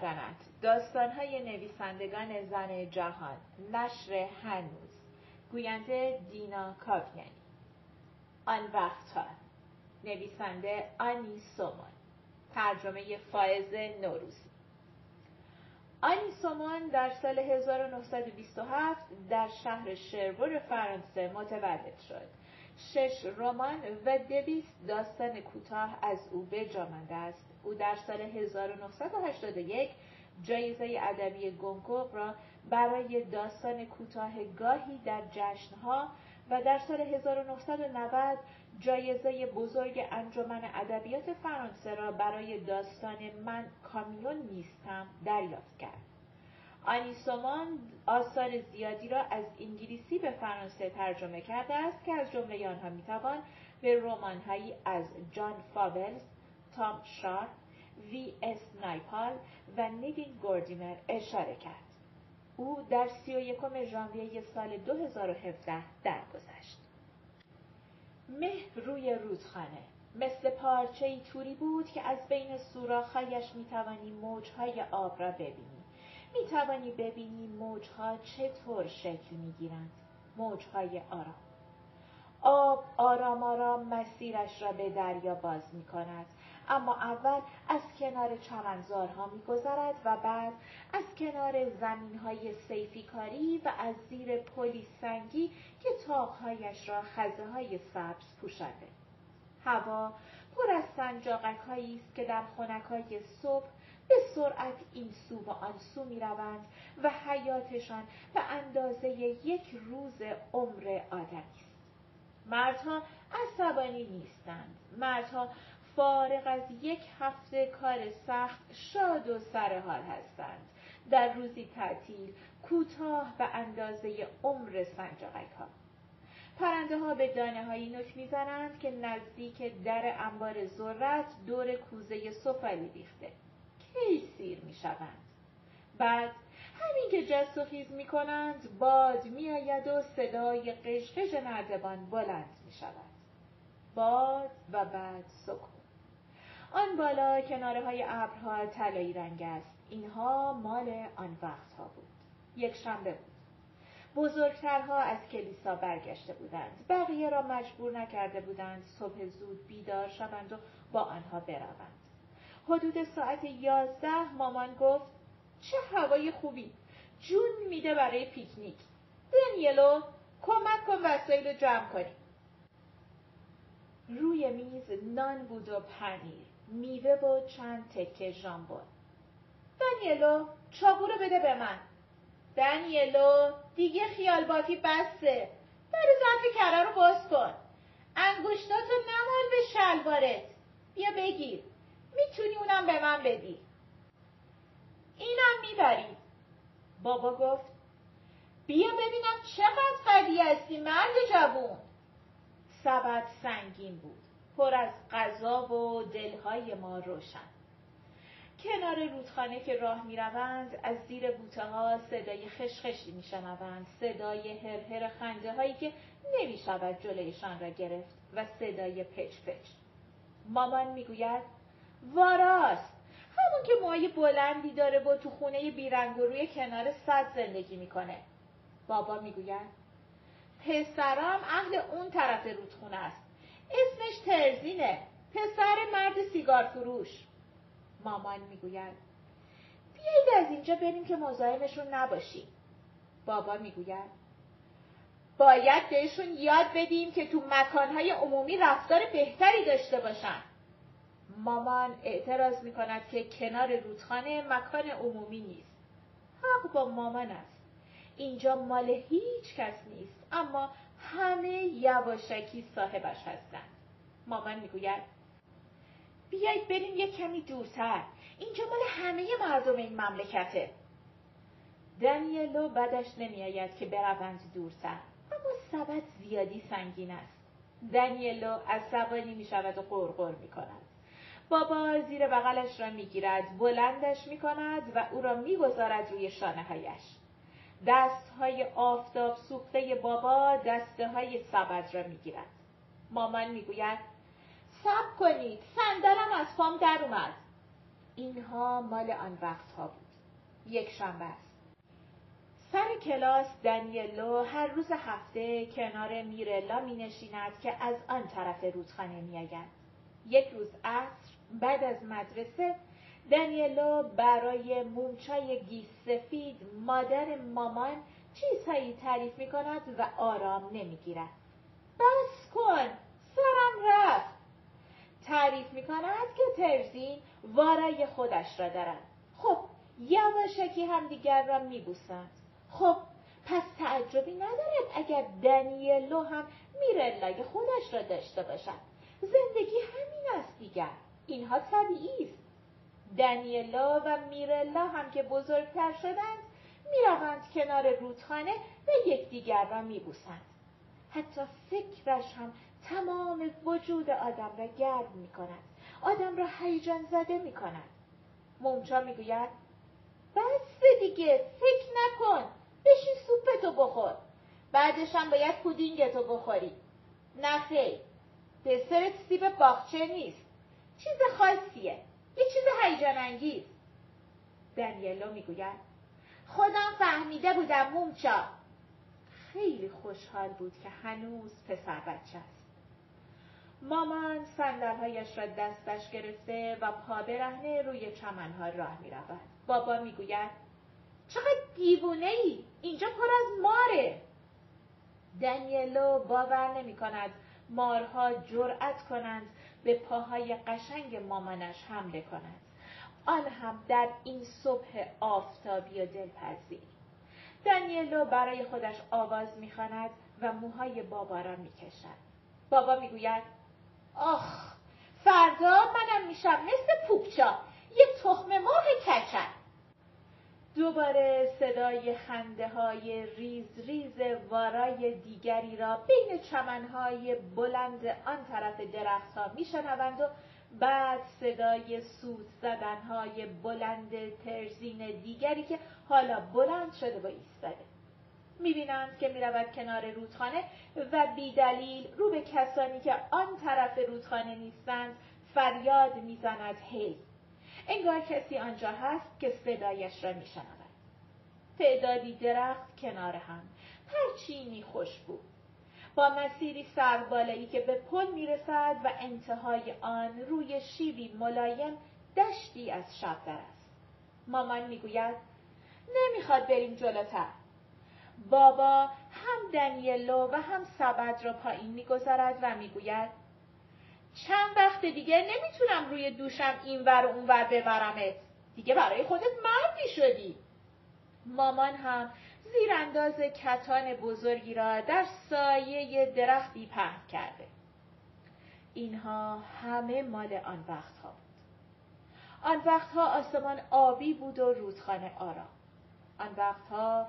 کردنت داستانهای نویسندگان زن جهان. نشر هنوز. گوینده دینا کاویانی. آن وقتها. نویسنده آنی سومان ترجمه فائز نوروزی. آنی سومان در سال 1927 در شهر شربور فرانسه متولد شد. شش رمان و دویست داستان کوتاه از او بجامنده است او در سال 1981 جایزه ادبی گونکوب را برای داستان کوتاه گاهی در جشنها و در سال 1990 جایزه بزرگ انجمن ادبیات فرانسه را برای داستان من کامیون نیستم دریافت کرد. آنیسومان آثار زیادی را از انگلیسی به فرانسه ترجمه کرده است که از جمله آنها می‌توان به رمانهایی از جان فاولز، تام شارپ، وی اس نایپال و نیدین گوردیمر اشاره کرد. او در سی و یکم ژانویه سال 2017 درگذشت. مه روی رودخانه مثل پارچه توری بود که از بین سوراخهایش می‌توانی موجهای آب را ببینی. می‌توانی ببینی موجها چطور شکل می‌گیرند. موجهای آرام. آب آرام آرام مسیرش را به دریا باز می کند اما اول از کنار چمنزارها میگذرد و بعد از کنار زمینهای سیفیکاری و از زیر پلی سنگی که تاقهایش را خزه های سبز پوشانده هوا پر از سنجاقک است که در خونکای صبح به سرعت این سو و آن سو می روند و حیاتشان به اندازه یک روز عمر آدمی است. مردها عصبانی نیستند. مردها فارغ از یک هفته کار سخت شاد و سرحال هستند در روزی تعطیل کوتاه به اندازه عمر سنجاقک ها پرنده ها به دانه هایی نک می‌زنند که نزدیک در انبار ذرت دور کوزه سفالی ریخته کی سیر می شوند. بعد همین که جست و خیز می کنند باد می آید و صدای قشقش نردبان بلند می شود. باد و بعد سکون. آن بالا کناره های ابرها طلایی رنگ است. اینها مال آن وقتها بود. یک شنبه بود. بزرگترها از کلیسا برگشته بودند. بقیه را مجبور نکرده بودند صبح زود بیدار شوند و با آنها بروند. حدود ساعت یازده مامان گفت چه هوای خوبی. جون میده برای پیکنیک. دنیلو کمک کن وسایل رو جمع کنیم روی میز نان بود و پنیر. میوه و چند تکه ژامبون. دنیلو چاقو رو بده به من. دنیلو دیگه خیال بافی بسته. در ظرف کره رو باز کن. انگشتاتو نمال به شلوارت. بیا بگیر. اونم به من بدی. اینم می‌بری. بابا گفت بیا ببینم چقدر قوی هستی مرد جوون. سبد سنگین بود پر از غذا و دلهای ما روشن. کنار رودخانه که راه می‌روند از زیر بوته ها صدای خشخشی میشنوند صدای هرهر خنده هایی که نمی‌شود جلویشان را گرفت و صدای پچ پچ. مامان می‌گوید واراست. همون که موهای بلندی داره و تو خونه بیرنگ روی کنار صد زندگی می‌کنه. بابا می‌گوید پسرم اهل اون طرف رودخونه است. اسمش ترزینه. پسر مرد سیگار فروش. مامان می‌گوید بیایید از اینجا بریم که مزاحمشون نباشیم. بابا می‌گوید باید بهشون یاد بدیم که تو مکانهای عمومی رفتار بهتری داشته باشن. مامان اعتراض می کند که کنار رودخانه مکان عمومی نیست. حق با مامان است. اینجا مال هیچ کس نیست اما همه یواشکی صاحبش هستند. مامان می‌گوید بیایید بریم یک کمی دورتر. اینجا مال همه مردم این مملکته. دنیلو بدش نمیآید که بروند دورتر اما سبد زیادی سنگین است. دنیلو عصبانی می شود و قرقر می کند. بابا زیر بغلش را می‌گیرد بلندش می‌کند و او را می‌گذارد روی شانه هایش. دست های آفتاب سوخته بابا دسته های سبد را می‌گیرد. مامان می‌گوید سب کنید صندلم از پام در اومد. اینها مال آن وقتها بود یک شنبه سر کلاس دنیلو هر روز هفته کنار میرلا می نشیند که از آن طرف رودخانه می آید. یک روز عصر بعد از مدرسه دنیلو برای مومچای گیس سفید مادر مامان چیزهایی تعریف می کند و آرام نمی گیرد. بس کن سرم رفت تعریف می کند که ترزین وارای خودش را دارد خب یواشکی هم دیگر را می بوسند. خب پس تعجبی ندارد اگر دنیلو هم میرلای خودش را داشته باشد زندگی همین است دیگر. اینها طبیعی است. دنیلا و میرلا هم که بزرگتر شدند می‌روند کنار رودخانه و یکدیگر را میبوسند. حتی فکرش هم تمام وجود آدم را گرم می کند. آدم را هیجان زده می کند. مومچا می‌گوید بس دیگه فکر نکن. بشین سوپتو بخور. بعدش هم باید پودینگتو بخوری. نه خیر. دسرت سیب باغچه نیست. چیز خاصیه. یه چیز هیجان انگیز. دنیلو می‌گوید خودم فهمیده بودم مومچا خیلی خوشحال بود که هنوز پسر بچه است. مامان صندلهایش را دستش گرفته و پا برهنه روی چمنها راه می رود. بابا می‌گوید چقدر دیوونه ای اینجا پر از ماره. دنیلو باور نمی کند مارها جرأت کنند به پاهای قشنگ مامانش حمله کنند. آن هم در این صبح آفتابی و دلپذیر. دنیلو برای خودش آواز می‌خواند و موهای بابا را می‌کشد. بابا می‌گوید آخ فردا منم میشم مثل پوپچا یه تخم ماه کچل. دوباره صدای خنده های ریز ریز وارای دیگری را بین چمنهای بلند آن طرف درختها میشنوند و بعد صدای سوت زدنهای بلند ترزین دیگری که حالا بلند شده و ایستاده. می‌بینند که می‌رود کنار رودخانه و بیدلیل رو به کسانی که آن طرف رودخانه نیستند فریاد می‌زند هی! انگار کسی آنجا هست که صدایش را میشنود. تعدادی درخت کنار هم. پرچینی خوش بود. با مسیری سربالایی که به پل می‌رسد و انتهای آن روی شیبی ملایم دشتی از شب در است. مامان می‌گوید نمی‌خواد بریم جلوتر. بابا هم دنیلو و هم سبد را پایین می‌گذارد و می‌گوید چند وقت دیگه نمی‌تونم روی دوشم اینور و اونور ببرمت. دیگه برای خودت مردی شدی. مامان هم زیرانداز کتان بزرگی را در سایه درختی پهن کرده. اینها همه مال آن وقتها بود. آن وقتها آسمان آبی بود و رودخانه آرام. آن وقتها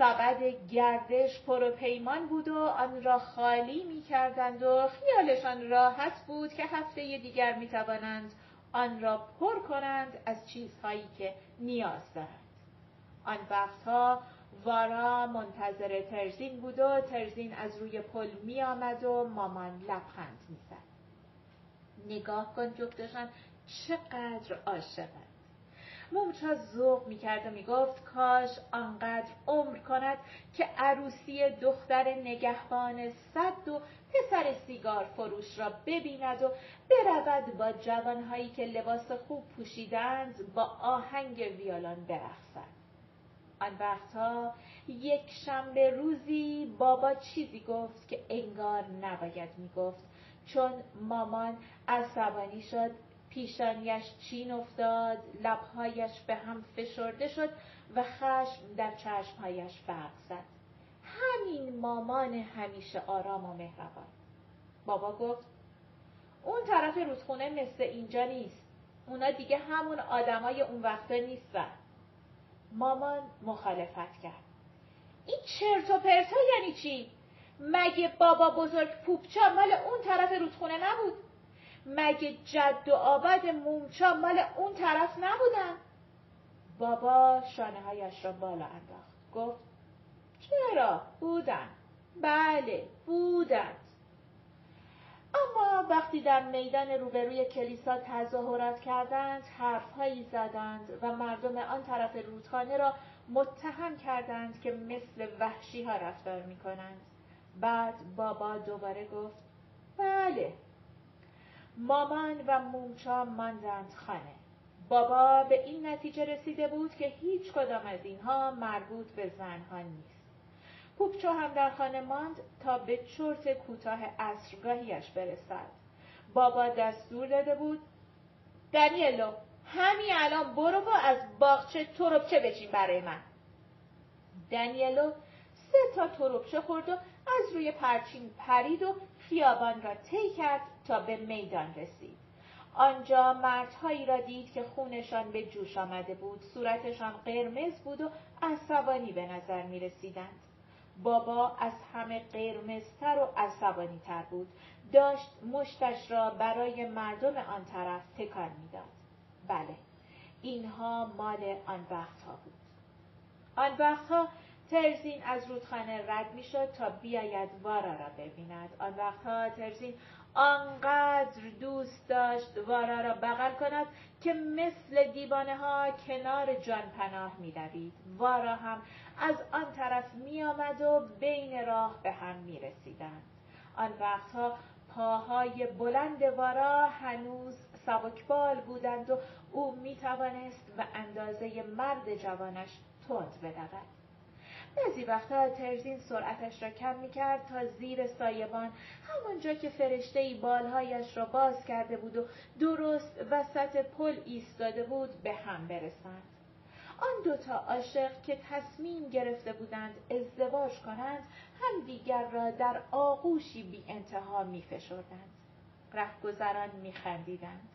سبد گردش پر و پیمان بود و آن را خالی می کردند و خیالشان راحت بود که هفته دیگر می توانند آن را پر کنند از چیزهایی که نیاز دارند. آن وقتها وارا منتظر ترزین بود و ترزین از روی پل می آمد و مامان لبخند می زد. نگاه کن جفتشان چقدر عاشقند مومچا ذوق می‌کرد و می‌گفت کاش آنقدر عمر کند که عروسی دختر نگهبان صد و پسر سیگار فروش را ببیند و برود با جوانهایی که لباس خوب پوشیدند با آهنگ ویولون برقصد. آن وقتها یک شنبه روزی بابا چیزی گفت که انگار نباید می‌گفت چون مامان عصبانی شد پیشانیش چین افتاد لبهایش به هم فشرده شد و خشم در چشمهایش فرق زد. همین مامان همیشه آرام و مهربان. بابا گفت اون طرف رودخونه مثل اینجا نیست. اونا دیگه همون آدمای اون وقتا نیستن. مامان مخالفت کرد. این چرت و پرتا یعنی چی؟ مگه بابا بزرگ پوپچا مال اون طرف رودخونه نبود؟ مگه جد و آباد مومچا مال اون طرف نبودن؟ بابا شانه هایش را بالا انداخت. گفت چرا؟ بودن. بله بودن. اما وقتی در میدان روبروی کلیسا تظاهرات کردند حرفهایی زدند و مردم آن طرف رودخانه را متهم کردند که مثل وحشی ها رفتار می کنند. بعد بابا دوباره گفت بله مامان و مومچا ماندند خانه. بابا به این نتیجه رسیده بود که هیچ کدام از اینها مربوط به زنها نیست. پوپچو هم در خانه ماند تا به چرت کوتاه اصرگاهیش برسد. بابا دستور داده بود دنیلو همین الان برو و از باغچه تروبچه بچین برای من. دنیلو سه تا تروبچه خورد و از روی پرچین پرید و خیابان را طی کرد تا به میدان رسید. آنجا مردهایی را دید که خونشان به جوش آمده بود. صورتشان قرمز بود و عصبانی به نظر می رسیدند. بابا از همه قرمزتر و عصبانی تر بود. داشت مشتش را برای مردم آن طرف تکان می‌داد. بله اینها مال آن وقتها بود. آن وقتها ترزین از رودخانه رد می‌شد تا بیاید وارا را ببیند آن وقتها ترزین آنقدر دوست داشت وارا را بغل کند که مثل دیوانه ها کنار جان پناه می دوید. وارا هم از آن طرف می آمد و بین راه به هم می رسیدند. آن وقتها پاهای بلند وارا هنوز سبکبال بودند و او می توانست به اندازه مرد جوانش تند بدود. بعضی وقتها ترزین سرعتش را کم می کرد تا زیر سایبان همانجا که فرشته ای بالهایش را باز کرده بود و درست وسط پل ایستاده بود به هم برسند. آن دوتا عاشق که تصمیم گرفته بودند ازدواج کنند هم دیگر را در آغوشی بی انتها می فشردند. رهگذران می خندیدند.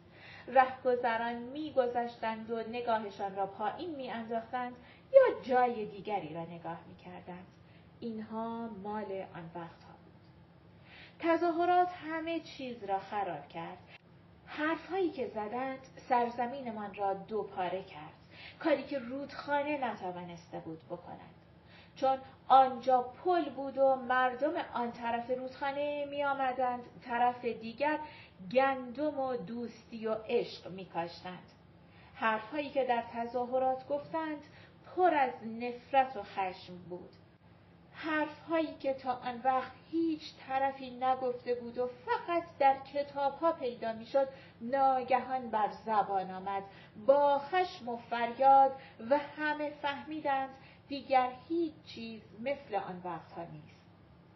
رهگذران می گذشتند و نگاهشان را پایین می انداختند یا جای دیگری را نگاه می کردند. اینها مال آن وقتها بود. تظاهرات همه چیز را خراب کرد. حرفهایی که زدند سرزمینمان را دو پاره کرد. کاری که رودخانه نتوانسته بود بکند. چون آنجا پل بود و مردم آن طرف رودخانه می آمدند طرف دیگر گندم و دوستی و عشق می کاشتند. حرفهایی که در تظاهرات گفتند پر از نفرت و خشم بود. حرف هایی که تا آن وقت هیچ طرفی نگفته بود و فقط در کتاب ها پیدا می شد ناگهان بر زبان آمد با خشم و فریاد و همه فهمیدند دیگر هیچ چیز مثل آن وقتها نیست.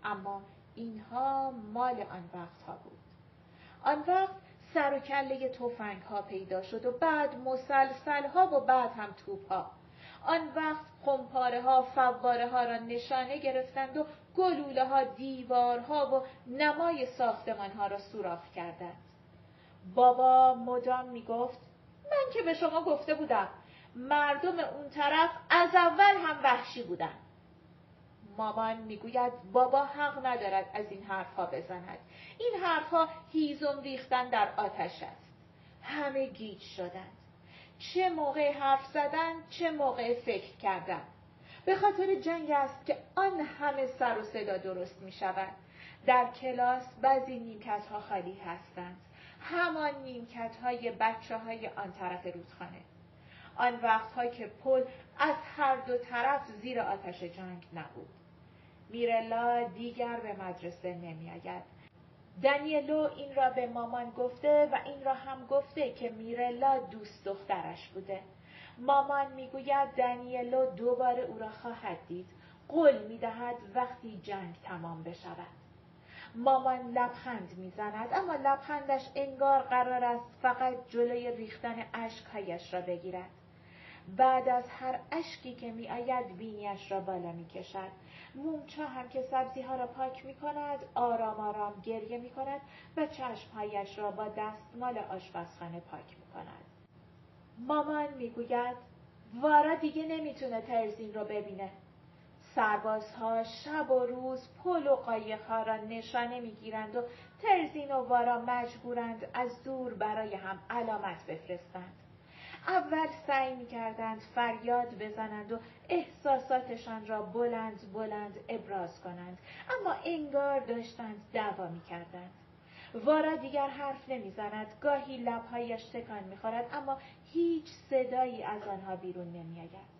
اما اینها مال آن وقتها بود. آن وقت سر و کله توفنگ ها پیدا شد و بعد مسلسل ها و بعد هم توپ ها. آن وقت خمپاره ها فواره ها را نشانه گرفتند و گلوله ها دیوارها و نمای ساختمان ها را سوراخ کردند. بابا مدام می گفت من که به شما گفته بودم مردم اون طرف از اول هم وحشی بودن. مامان می‌گوید بابا حق ندارد از این حرفها بزند. این حرفها هیزم ریختن در آتش است. همه گیج شدند. چه موقع حرف زدن چه موقع فکر کردن. به خاطر جنگ است که آن همه سر و صدا درست می شود در کلاس بعضی نیمکت ها خالی هستند. همان نیمکت های بچه های آن طرف رودخانه. آن وقتها که پل از هر دو طرف زیر آتش جنگ نبود. میرلا دیگر به مدرسه نمی آید دنیلو این را به مامان گفته و این را هم گفته که میرلا دوست دخترش بوده. مامان می‌گوید دنیلو دوباره او را خواهد دید. قول می‌دهد وقتی جنگ تمام بشود. مامان لبخند می‌زند اما لبخندش انگار قرار است فقط جلوی ریختن اشکهایش را بگیرد. بعد از هر اشکی که می آید بینیش را بالا می مومچا هم که سبزی ها را پاک می کند آرام آرام گریه می کند و چشمهایش را با دستمال آشپزخانه پاک می کند. مامان می گوید وارا دیگه نمی‌تونه ترزین رو ببینه. سربازها شب و روز پل و قایقها را نشانه می‌گیرند و ترزین و وارا مجبورند از دور برای هم علامت بفرستند. اول سعی می کردند فریاد بزنند و احساساتشان را بلند بلند ابراز کنند اما انگار داشتند دعوا می کردند. وارا دیگر حرف نمی‌زند گاهی لبهایش تکان می‌خورد اما هیچ صدایی از آنها بیرون نمیآید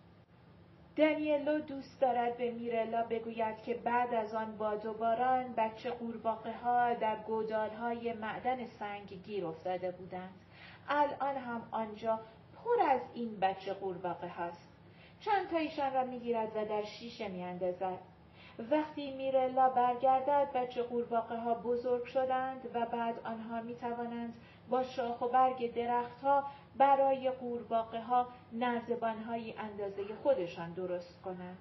دنیلو دوست دارد به میرلا بگوید که بعد از آن باد و باران بچه قورباغه ها در گودال های معدن سنگ گیر افتاده بودند. الان هم آنجا پر از این بچه قورباغه هاست. چند تایشان را می‌گیرد و در شیشه میاندازد. وقتی میرلا برگردد بچه قورباغه ها بزرگ شدند و بعد آنها می توانند با شاخ و برگ درختها برای قورباغه ها نردبان های اندازه خودشان درست کنند.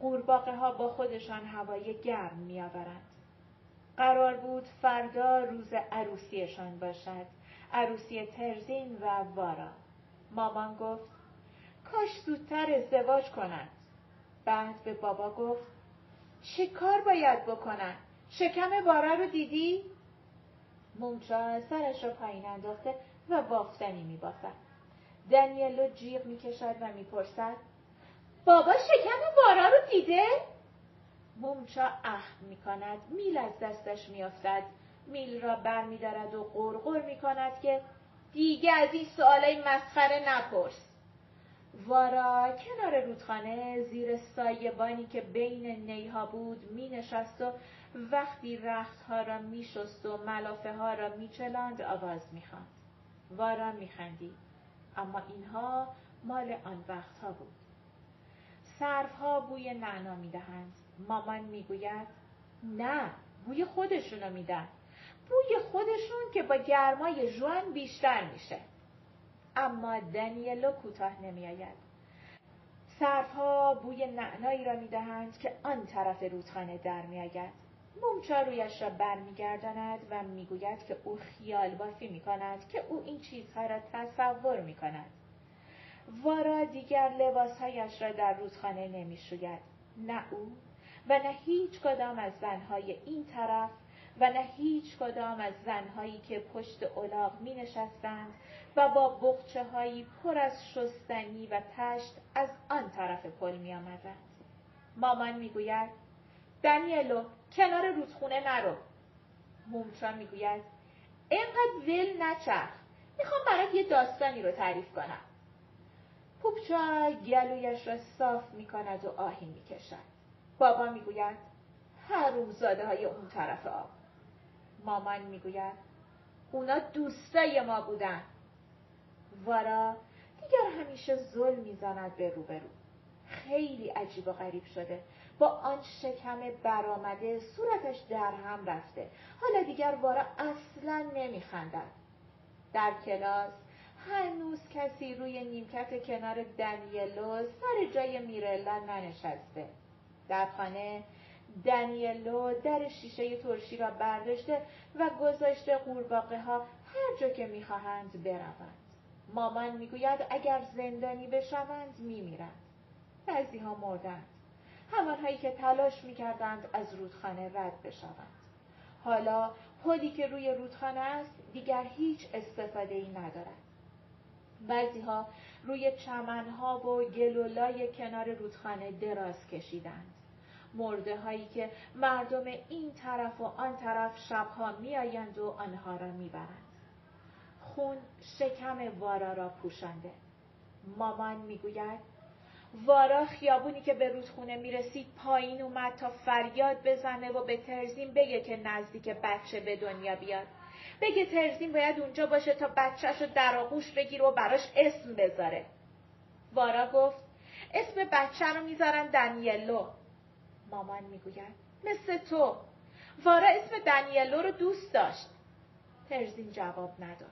قورباغه ها با خودشان هوای گرم می آورند. قرار بود فردا روز عروسیشان باشد. عروسی ترزین و وارا. مامان گفت کاش زودتر ازدواج کنند. بعد به بابا گفت چه کار باید بکنن؟ شکم وارا رو دیدی؟ مومچا سرش را پایین انداخته و بافتنی میبافد دنیلو جیغ می‌کشد و می‌پرسد بابا شکم وارا رو دیده مومچا اخم می‌کند میل از دستش میافتد میل را برمیدارد و غرغر می‌کند که دیگه از این سوالای مسخره نپرس وارا کنار رودخانه زیر سایبانی که بین نیها بود می نشست و وقتی رختها را می شست و ملافه ها را می چلاند آواز می خواند. وارا می خندید. اما اینها مال آن وقتها بود. سرفها بوی نعنا می دهند. مامان می گوید نه بوی خودشونو میدن. بوی خودشون که با گرمای جوان بیشتر میشه. اما دنیلو کوتاه نمیآید سرفها بوی نعنایی را می‌دهند که آن طرف رودخانه در میآید مومچا رویش را برمیگرداند و می‌گوید که او خیال بافی می کند که او این چیزها را تصور می کند. وارا دیگر لباسهایش را در رودخانه نمی‌شوید نه او و نه هیچ کدام از زنهای این طرف و نه هیچ کدام از زنهایی که پشت الاغ می نشستند و با بخچه هایی پر از شستنی و تشت از آن طرف پل می آمدند. مامان می گوید دنیلو کنار رودخونه نرو. مومچا می گوید اینقدر ول نچرخ. می‌خوام برات یه داستانی رو تعریف کنم. پوپچا گلویش را صاف می کند و آهی می کشد. بابا می گوید حروم زاده های اون طرف آب. مامان می‌گوید اونا دوستای ما بودن. وارا دیگر همیشه ظلم می‌زند به روبرو. خیلی عجیب و غریب شده. با آن شکم برآمده صورتش در هم رفته. حالا دیگر وارا اصلا نمیخندد. در کلاس هنوز کسی روی نیمکت کنار دنیلو سر جای میرلا ننشسته. در خانه دنیلو در شیشه ترشی را برداشته و گذاشته قورباغه ها هر جا که می‌خواهند بروند. مامان می‌گوید اگر زندانی بشوند میمیرند. بعضی ها مردند. همانهایی که تلاش می‌کردند از رودخانه رد بشوند. حالا پلی که روی رودخانه است دیگر هیچ استفاده ای ندارد. بعضی ها روی چمنها و گلولای کنار رودخانه دراز کشیدند. مرده هایی که مردم این طرف و آن طرف شبها میآیند و آنها را می‌برند. خون شکم وارا را پوشانده. مامان می‌گوید وارا خیابونی که به رودخونه می‌رسید پایین اومد تا فریاد بزنه و به ترزین بگه که نزدیک بچه به دنیا بیاد. بگه ترزین باید اونجا باشه تا بچهش رو در آغوش بگیره و براش اسم بذاره. وارا گفت اسم بچه رو می‌ذارن دنیلو. مامان می‌گوید مثل تو. وارا اسم دنیلو رو دوست داشت. ترزین جواب نداد.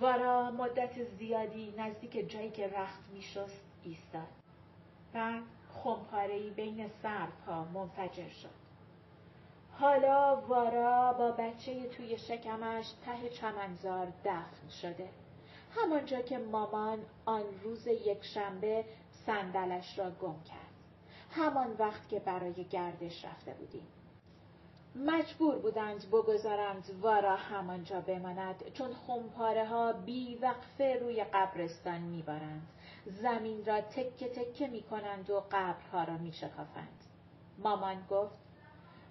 وارا مدت زیادی نزدیک جایی که رخت میشست ایستاد. بعد خمپارهای بین سرپا منفجر شد. حالا وارا با بچه توی شکمش ته چمنزار دفن شده. همانجا که مامان آن روز یک شنبه صندلش را گم کرد. همان وقت که برای گردش رفته بودیم. مجبور بودند بگذارند وارا همانجا بماند چون خمپاره ها بی وقفه روی قبرستان میبارند. زمین را تکه تکه می کنند و قبرها را می شکافند. مامان گفت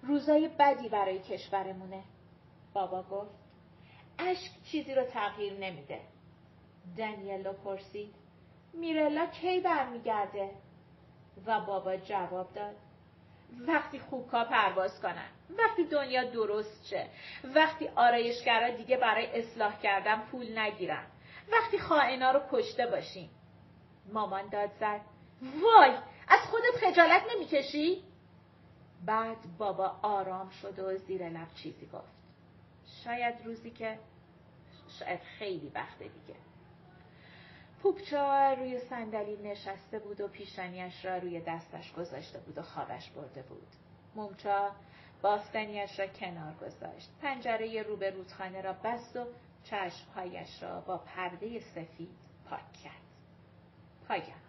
روزای بدی برای کشورمونه. بابا گفت اشک چیزی رو تغییر نمیده دنیلو پرسید میرلا کی برمیگرده و بابا جواب داد. وقتی خوکا پرواز کنن وقتی دنیا درست شه وقتی آرایشگرا دیگه برای اصلاح کردن پول نگیرن وقتی خائنا رو کشته باشیم. مامان داد زد. وای از خودت خجالت نمی‌کشی؟ بعد بابا آرام شد و زیر لب چیزی گفت. شاید روزی که شاید خیلی وقت دیگه. پوپچا روی صندلی نشسته بود و پیشانیش را روی دستش گذاشته بود و خوابش برده بود. مومچا بافتنیش را کنار گذاشت. پنجره رو به رودخانه را بست و چشمهایش را با پرده سفید پاک کرد. پایان